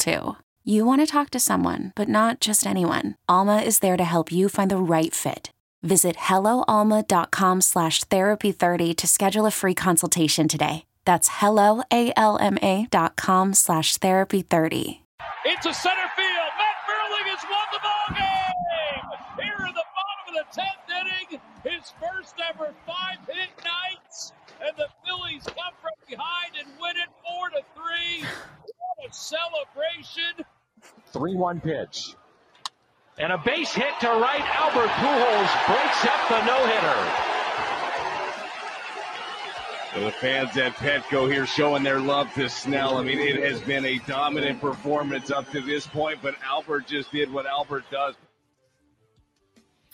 too. You want to talk to someone, but not just anyone. Alma is there to help you find the right fit. Visit helloalma.com slash therapy30 to schedule a free consultation today. That's helloalma.com slash therapy30. It's a center field. Matt Vierling has won the ball game. Here in the bottom of the 10th inning, his first ever five hit night, and the Phillies come from behind and win it 4 to 3 a celebration! 3 1 pitch. And a base hit to right. Albert Pujols breaks up the no hitter. So the fans at Petco here showing their love to Snell. I mean, it has been a dominant performance up to this point, but Albert just did what Albert does.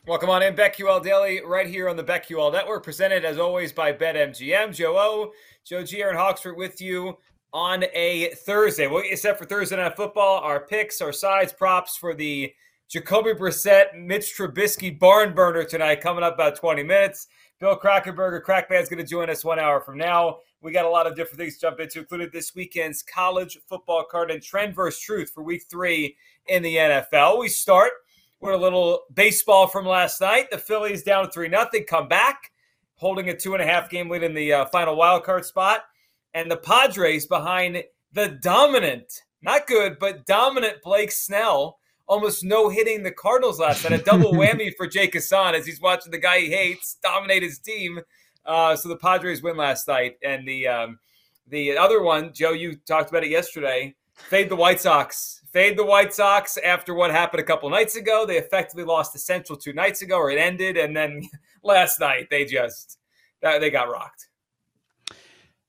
Welcome on in, BetQL Daily, right here on the BetQL Network, presented as always by BetMGM. Joe O, Joe G, Erin Hawksworth with you on a Thursday. What you set for Thursday Night Football? Our picks, our sides, props for the Jacoby Brissett, Mitch Trubisky barn burner tonight, coming up about 20 minutes. Bill Krackomberger, Crackman's going to join us one hour from now. We got a lot of different things to jump into, including this weekend's college football card and trend versus truth for week three in the NFL. We start with a little baseball from last night. The Phillies down 3 nothing, come back, holding a two and a half game lead in the uh, final wild card spot. And the Padres behind the dominant, not good, but dominant Blake Snell almost no hitting the Cardinals last night. A double whammy for Jake Hassan as he's watching the guy he hates dominate his team. Uh, so the Padres win last night, and the um, the other one, Joe, you talked about it yesterday. Fade the White Sox. Fade the White Sox after what happened a couple nights ago. They effectively lost the Central two nights ago, or it ended, and then last night they just they got rocked.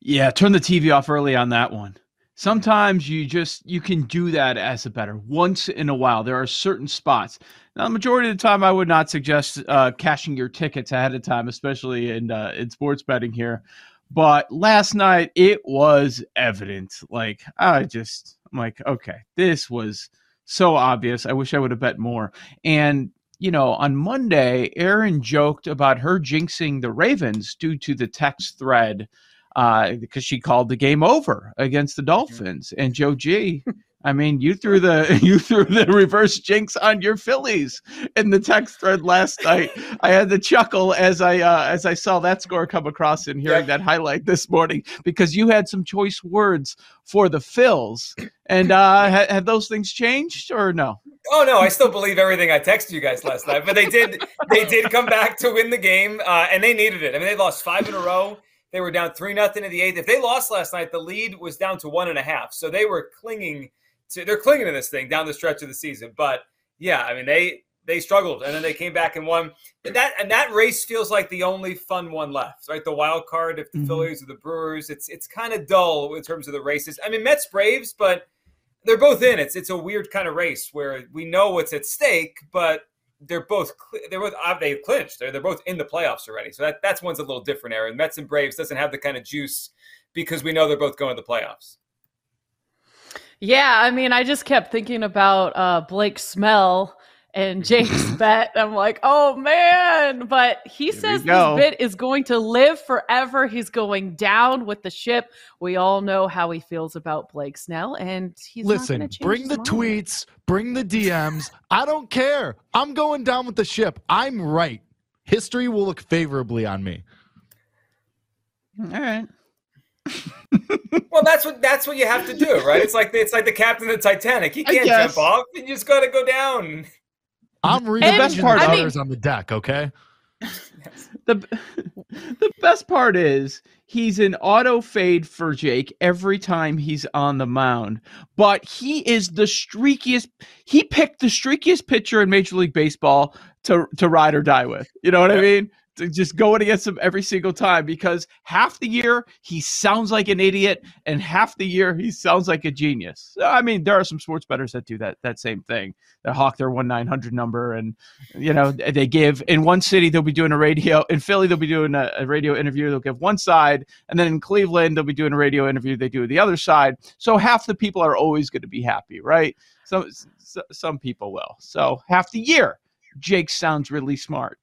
Yeah, turn the TV off early on that one. Sometimes you just you can do that as a better once in a while. There are certain spots. Now the majority of the time i would not suggest uh, cashing your tickets ahead of time especially in uh, in sports betting here. But last night it was evident. Like i just i'm like okay this was so obvious. I wish i would have bet more. And you know on monday aaron joked about her jinxing the ravens due to the text thread uh, because she called the game over against the Dolphins. And Joe G, I mean, you threw the you threw the reverse jinx on your Phillies in the text thread last night. I had to chuckle as I uh, as I saw that score come across and hearing yeah. that highlight this morning because you had some choice words for the Phils. And uh, ha- have those things changed or no? Oh no, I still believe everything I texted you guys last night. But they did they did come back to win the game, uh, and they needed it. I mean, they lost five in a row. They were down three nothing in the eighth. If they lost last night, the lead was down to one and a half. So they were clinging to they're clinging to this thing down the stretch of the season. But yeah, I mean they they struggled and then they came back and won. And that and that race feels like the only fun one left, right? The wild card, if the mm-hmm. Phillies or the Brewers, it's it's kind of dull in terms of the races. I mean, Mets Braves, but they're both in. It's it's a weird kind of race where we know what's at stake, but they're both they're both uh, they clinched. They're they're both in the playoffs already. So that that's one's a little different. Aaron Mets and Braves doesn't have the kind of juice because we know they're both going to the playoffs. Yeah, I mean, I just kept thinking about uh, Blake Snell and James bet. I'm like, oh man. But he Here says this bit is going to live forever. He's going down with the ship. We all know how he feels about Blake Snell, and he's listen. bring the mind. tweets, bring the DMs. I don't care. I'm going down with the ship. I'm right. History will look favorably on me. All right. well, that's what that's what you have to do, right? It's like it's like the captain of the Titanic. He can't jump off. You just got to go down. I'm reading the best part. Others mean, on the deck. Okay. the the best part is he's an auto fade for Jake every time he's on the mound, but he is the streakiest. He picked the streakiest pitcher in Major League Baseball to to ride or die with. You know what yeah. I mean? Just going against him every single time because half the year he sounds like an idiot and half the year he sounds like a genius. I mean, there are some sports bettors that do that that same thing. They hawk their one nine hundred number, and you know they give in one city they'll be doing a radio in Philly they'll be doing a, a radio interview. They'll give one side, and then in Cleveland they'll be doing a radio interview. They do the other side. So half the people are always going to be happy, right? Some so some people will. So half the year, Jake sounds really smart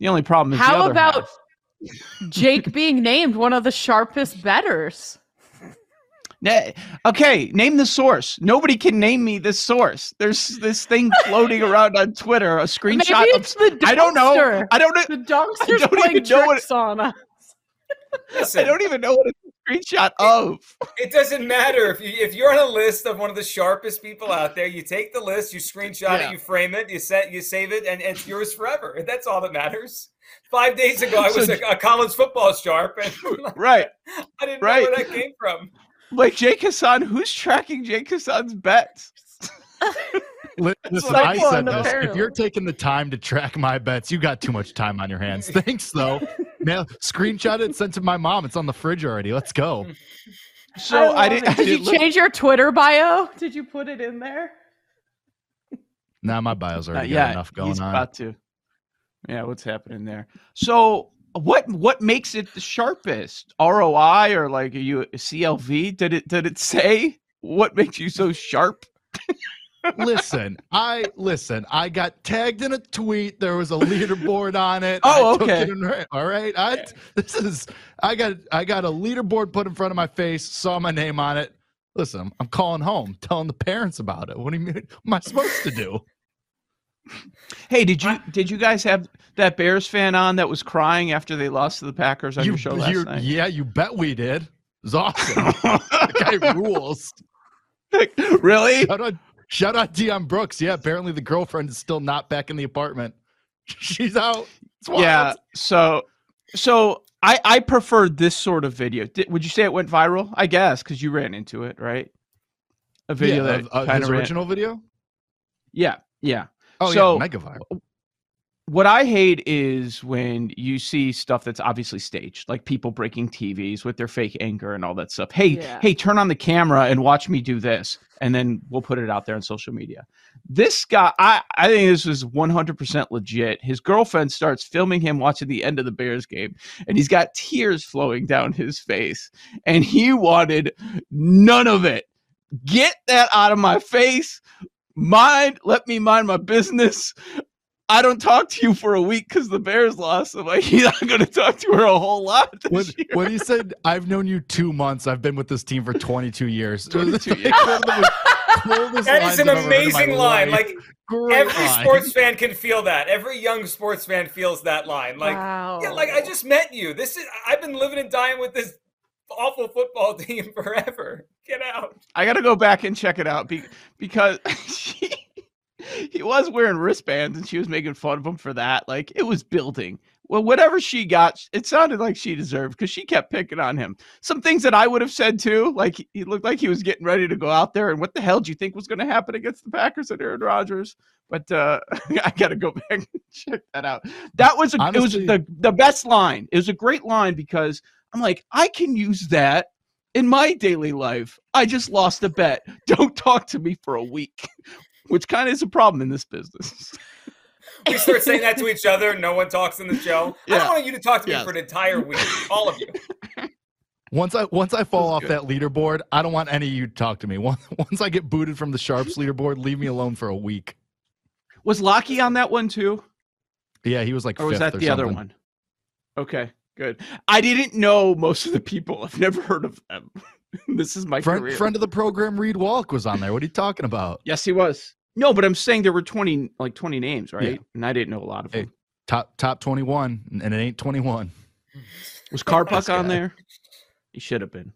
the only problem is how about half. Jake being named one of the sharpest betters? Okay, name the source. Nobody can name me the source. There's this thing floating around on Twitter, a screenshot. Maybe it's of, the I don't know. I don't know. The dunkster's playing tricks on us. Listen, I don't even know what it's a screenshot of. It doesn't matter if you if you're on a list of one of the sharpest people out there. You take the list, you screenshot yeah. it, you frame it, you set, you save it, and, and, it's yours forever. That's all that matters. Five days ago, I was so, a, a, college football sharp, and right, I didn't right. know where that came from. Like Jake Hassan, who's tracking Jake Hassan's bets? Listen, I said this. Apparently. If you're taking the time to track my bets, you got too much time on your hands. Thanks, though. Now, screenshot it, send to my mom. It's on the fridge already. Let's go. So I, I didn't. Did you change your Twitter bio? Did you put it in there? Nah, my bio's already uh, yeah, enough going he's on. About to. Yeah, what's happening there? So what what makes it the sharpest? ROI or like are you CLV? Did it did it say what makes you so sharp? Listen, I listen. I got tagged in a tweet. There was a leaderboard on it. Oh, okay. It all right. I this is. I got I got a leaderboard put in front of my face. Saw my name on it. Listen, I'm, I'm calling home, telling the parents about it. What do you mean? What am I supposed to do? Hey, did you did you guys have that Bears fan on that was crying after they lost to the Packers on you, your show last night? Yeah, you bet we did. It was awesome. the guy rules. really? Shout out, Shout out Dion Brooks. Yeah, apparently the girlfriend is still not back in the apartment. She's out. Yeah. So, so I I prefer this sort of video. Did, would you say it went viral? I guess because you ran into it, right? A video yeah, that uh, his original video. Yeah. Yeah. Oh so, yeah, mega viral what I hate is when you see stuff that's obviously staged, like people breaking TVs with their fake anger and all that stuff. Hey, yeah. hey, turn on the camera and watch me do this, and then we'll put it out there on social media. This guy, I, I think this is 100% legit. His girlfriend starts filming him watching the end of the Bears game, and he's got tears flowing down his face, and he wanted none of it. Get that out of my face mind let me mind my business I don't talk to you for a week because the Bears lost. I'm like, he's not going to talk to her a whole lot. When, when, he said, I've known you two months, I've been with this team for 22 years. 22 years. that is an amazing line. Like, Great every line. sports fan can feel that. Every young sports fan feels that line. Like, wow. yeah, like I just met you. This is, I've been living and dying with this awful football team forever. Get out. I got to go back and check it out because she he was wearing wristbands and she was making fun of him for that. Like it was building. Well, whatever she got, it sounded like she deserved because she kept picking on him. Some things that I would have said too, like he looked like he was getting ready to go out there. And what the hell do you think was going to happen against the Packers and Aaron Rodgers? But uh, I got to go back and check that out. That was a, Honestly, it was the the best line. It was a great line because I'm like I can use that in my daily life. I just lost a bet. Don't talk to me for a week which kind of is a problem in this business. we start saying that to each other. No one talks in the show. Yeah. I don't want you to talk to me yes. for an entire week. All of you. Once I once I fall off good. that leaderboard, I don't want any of you to talk to me. Once, once I get booted from the Sharps leaderboard, leave me alone for a week. Was Lockie on that one too? Yeah, he was like. Or was that or the something. other one? Okay, good. I didn't know most of the people. I've never heard of them. this is my friend, career. friend of the program. Reed Walk was on there. What are you talking about? Yes, he was. No, but I'm saying there were 20 like 20 names, right? Yeah. And I didn't know a lot of them. Hey, top top 21 and it ain't 21. Was Karpuc on there? He should have been.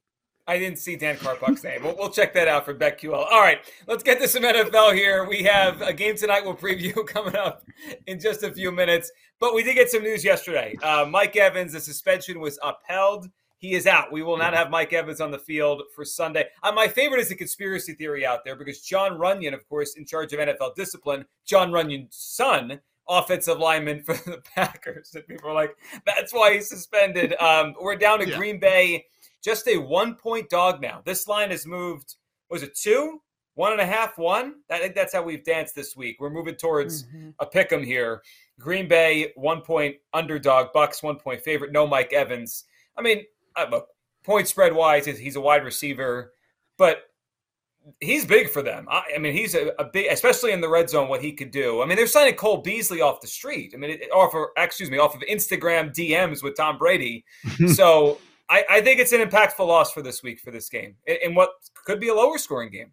I didn't see Dan Karpuc's name. We'll, we'll, check that out for BetQL. All right, let's get to some NFL here. We have a game tonight we'll preview coming up in just a few minutes. But we did get some news yesterday. Uh, Mike Evans, the suspension was upheld. He is out. We will not have Mike Evans on the field for Sunday. Uh, my favorite is the conspiracy theory out there because John Runyan, of course, in charge of NFL discipline, John Runyan's son, offensive lineman for the Packers. And people are like, that's why he's suspended. Um, we're down to yeah. Green Bay just a one point dog now. This line has moved, was it two? One and a half, one? I think that's how we've danced this week. We're moving towards mm-hmm. a pick 'em here. Green Bay, one point underdog, Bucks, one point favorite, no Mike Evans. I mean, Uh, look, point spread wise, he's a wide receiver, but he's big for them. I, I mean, he's a, a, big, especially in the red zone, what he could do. I mean, they're signing Cole Beasley off the street. I mean, it, off of, excuse me, off of Instagram DMs with Tom Brady. so I, I, think it's an impactful loss for this week for this game in, in what could be a lower scoring game.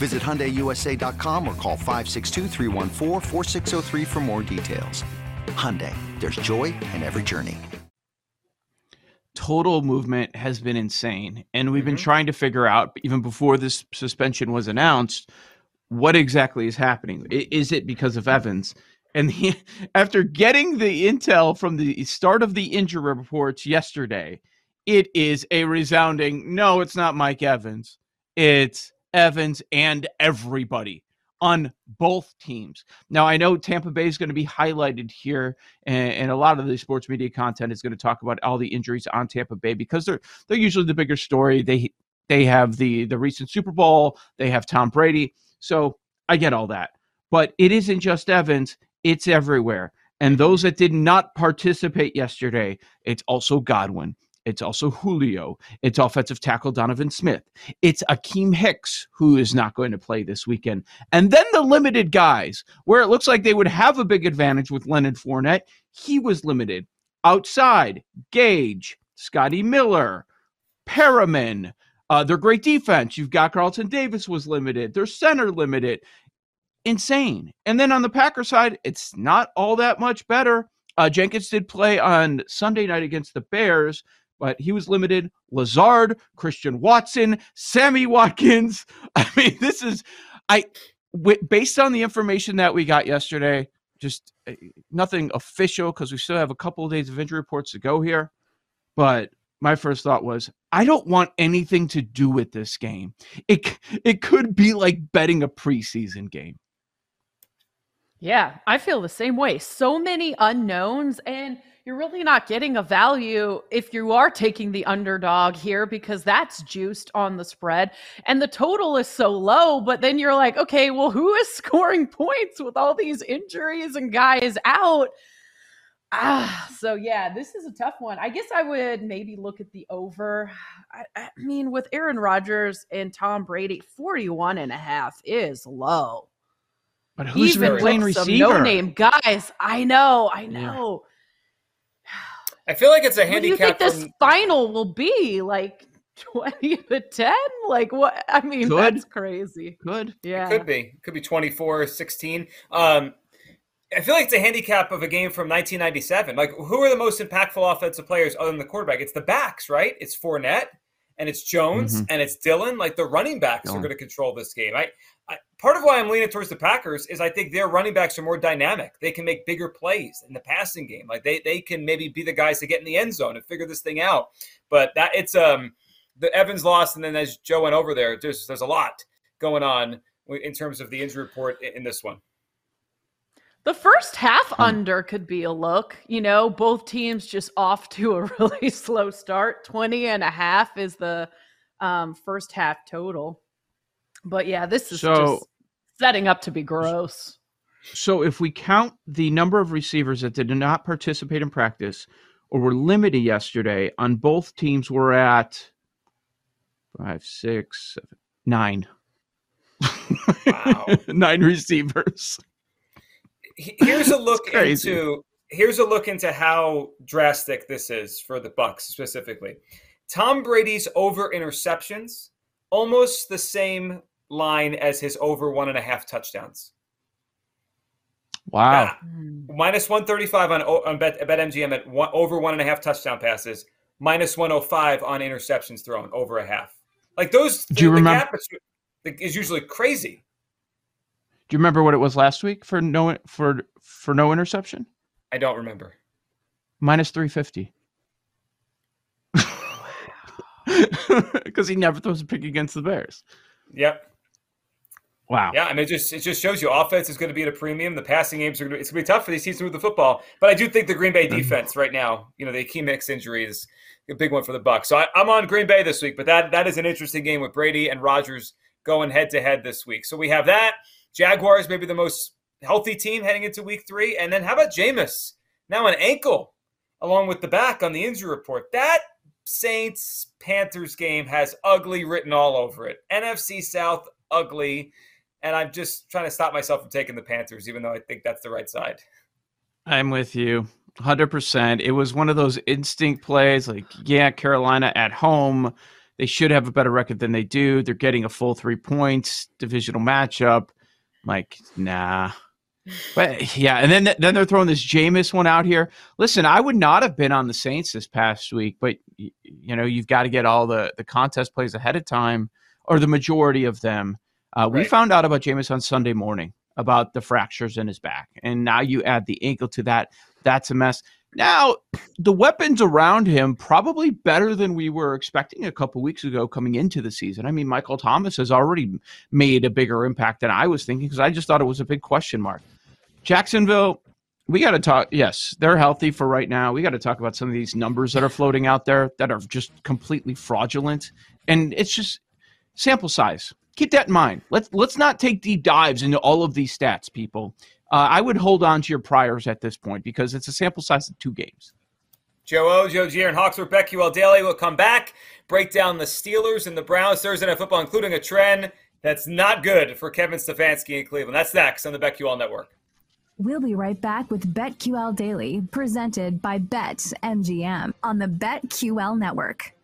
Visit HyundaiUSA.com or call 562 for more details. Hyundai, there's joy in every journey. Total movement has been insane. And we've mm-hmm. been trying to figure out, even before this suspension was announced, what exactly is happening. Is it because of Evans? And the, after getting the intel from the start of the injury reports yesterday, it is a resounding no, it's not Mike Evans. It's Evans, and everybody on both teams. Now, I know Tampa Bay is going to be highlighted here, and, and, a lot of the sports media content is going to talk about all the injuries on Tampa Bay because they're they're usually the bigger story. They they have the the recent Super Bowl, they have Tom Brady, so I get all that. But it isn't just Evans; it's everywhere. And those that did not participate yesterday, it's also Godwin. It's also Julio. It's offensive tackle Donovan Smith. It's Akiem Hicks, who is not going to play this weekend. And then the limited guys, where it looks like they would have a big advantage with Leonard Fournette. He was limited. Outside, Gage, Scotty Miller, Perriman. Uh, their great defense. You've got Carlton Davis was limited. Their center limited. Insane. And then on the Packer side, it's not all that much better. Uh, Jenkins did play on Sunday night against the Bears, but he was limited. Lazard, Christian Watson, Sammy Watkins. I mean, this is I w- based on the information that we got yesterday, just uh, nothing official because we still have a couple of days of injury reports to go here. But my first thought was, I don't want anything to do with this game. It it could be like betting a preseason game. Yeah, I feel the same way. So many unknowns and you're really not getting a value if you are taking the underdog here because that's juiced on the spread and the total is so low. But then you're like, okay, well, who is scoring points with all these injuries and guys out? Ah, so yeah, this is a tough one. I guess I would maybe look at the over. I, I mean, with Aaron Rodgers and Tom Brady, 41 and a half is low. But who's Even playing receiver? No name guys. I know. I know. I feel like it's a handicap. What do you think from... this final will be? Like 20 to 10? Like what? I mean, could. that's crazy. Could. Yeah. It could be. It could be 24 16. Um, I feel like it's a handicap of a game from 1997. Like, who are the most impactful offensive players other than the quarterback? It's the backs, right? It's Fournette and it's Jones mm-hmm. and it's Dillon. Like, the running backs are going to control this game. I, I, part of why I'm leaning towards the Packers is I think their running backs are more dynamic. They can make bigger plays in the passing game. Like they they can maybe be the guys to get in the end zone and figure this thing out. But that it's um the Evans lost, and then as Joe went over there, there's there's a lot going on in terms of the injury report in this one. The first half under could be a look. You know, both teams just off to a really slow start. 20 and a half is the um, first half total. But yeah, this is so, just setting up to be gross. So if we count the number of receivers that did not participate in practice or were limited yesterday on both teams, we're at five, six, seven, nine. Wow. nine receivers here's a look into here's a look into how drastic this is for the Bucks specifically. Tom Brady's over interceptions almost the same line as his over one and a half touchdowns. Wow. Minus 135 on, on Bet, BetMGM at one, over one and a half touchdown passes, minus 105 on interceptions thrown, over a half. Like those, Do the, you remember? is usually crazy. Do you remember what it was last week for no for for no interception? I don't remember. Minus three fifty. Because he never throws a pick against the Bears. Yep. Wow. Yeah, I mean, it just it just shows you offense is going to be at a premium. The passing games are going to it's going to be tough for these teams to move the football. But I do think the Green Bay mm-hmm. defense right now, you know, the Akiem Hicks injury is a big one for the Bucks. So I, I'm on Green Bay this week, but that that is an interesting game with Brady and Rodgers going head to head this week. So we have that. Jaguars maybe the most healthy team heading into week three. And then how about Jameis? Now an ankle along with the back on the injury report. That Saints Panthers game has ugly written all over it. NFC South ugly. And I'm just trying to stop myself from taking the Panthers, even though I think that's the right side. I'm with you 100%. It was one of those instinct plays like, yeah, Carolina at home. They should have a better record than they do. They're getting a full three points, divisional matchup like, nah. But yeah, and then then they're throwing this Jameis one out here. Listen, I would not have been on the Saints this past week, but you know you've got to get all the the contest plays ahead of time, or the majority of them. Uh, right. We found out about Jameis on Sunday morning about the fractures in his back, and now you add the ankle to that. That's a mess. Now, the weapons around him probably better than we were expecting a couple weeks ago coming into the season. I mean, Michael Thomas has already made a bigger impact than I was thinking because I just thought it was a big question mark. Jacksonville, we got to talk. Yes, they're healthy for right now. We got to talk about some of these numbers that are floating out there that are just completely fraudulent. And it's just sample size. Keep that in mind. Let's let's not take deep dives into all of these stats, people uh, I would hold on to your priors at this point because it's a sample size of two games. Joe O, Joe Gier, and Hawks Hawksworth BetQL Daily will come back, break down the Steelers and the Browns Thursday Night Football, including a trend that's not good for Kevin Stefanski in Cleveland. That's next on the BetQL Network. We'll be right back with BetQL Daily, presented by BetMGM on the BetQL Network.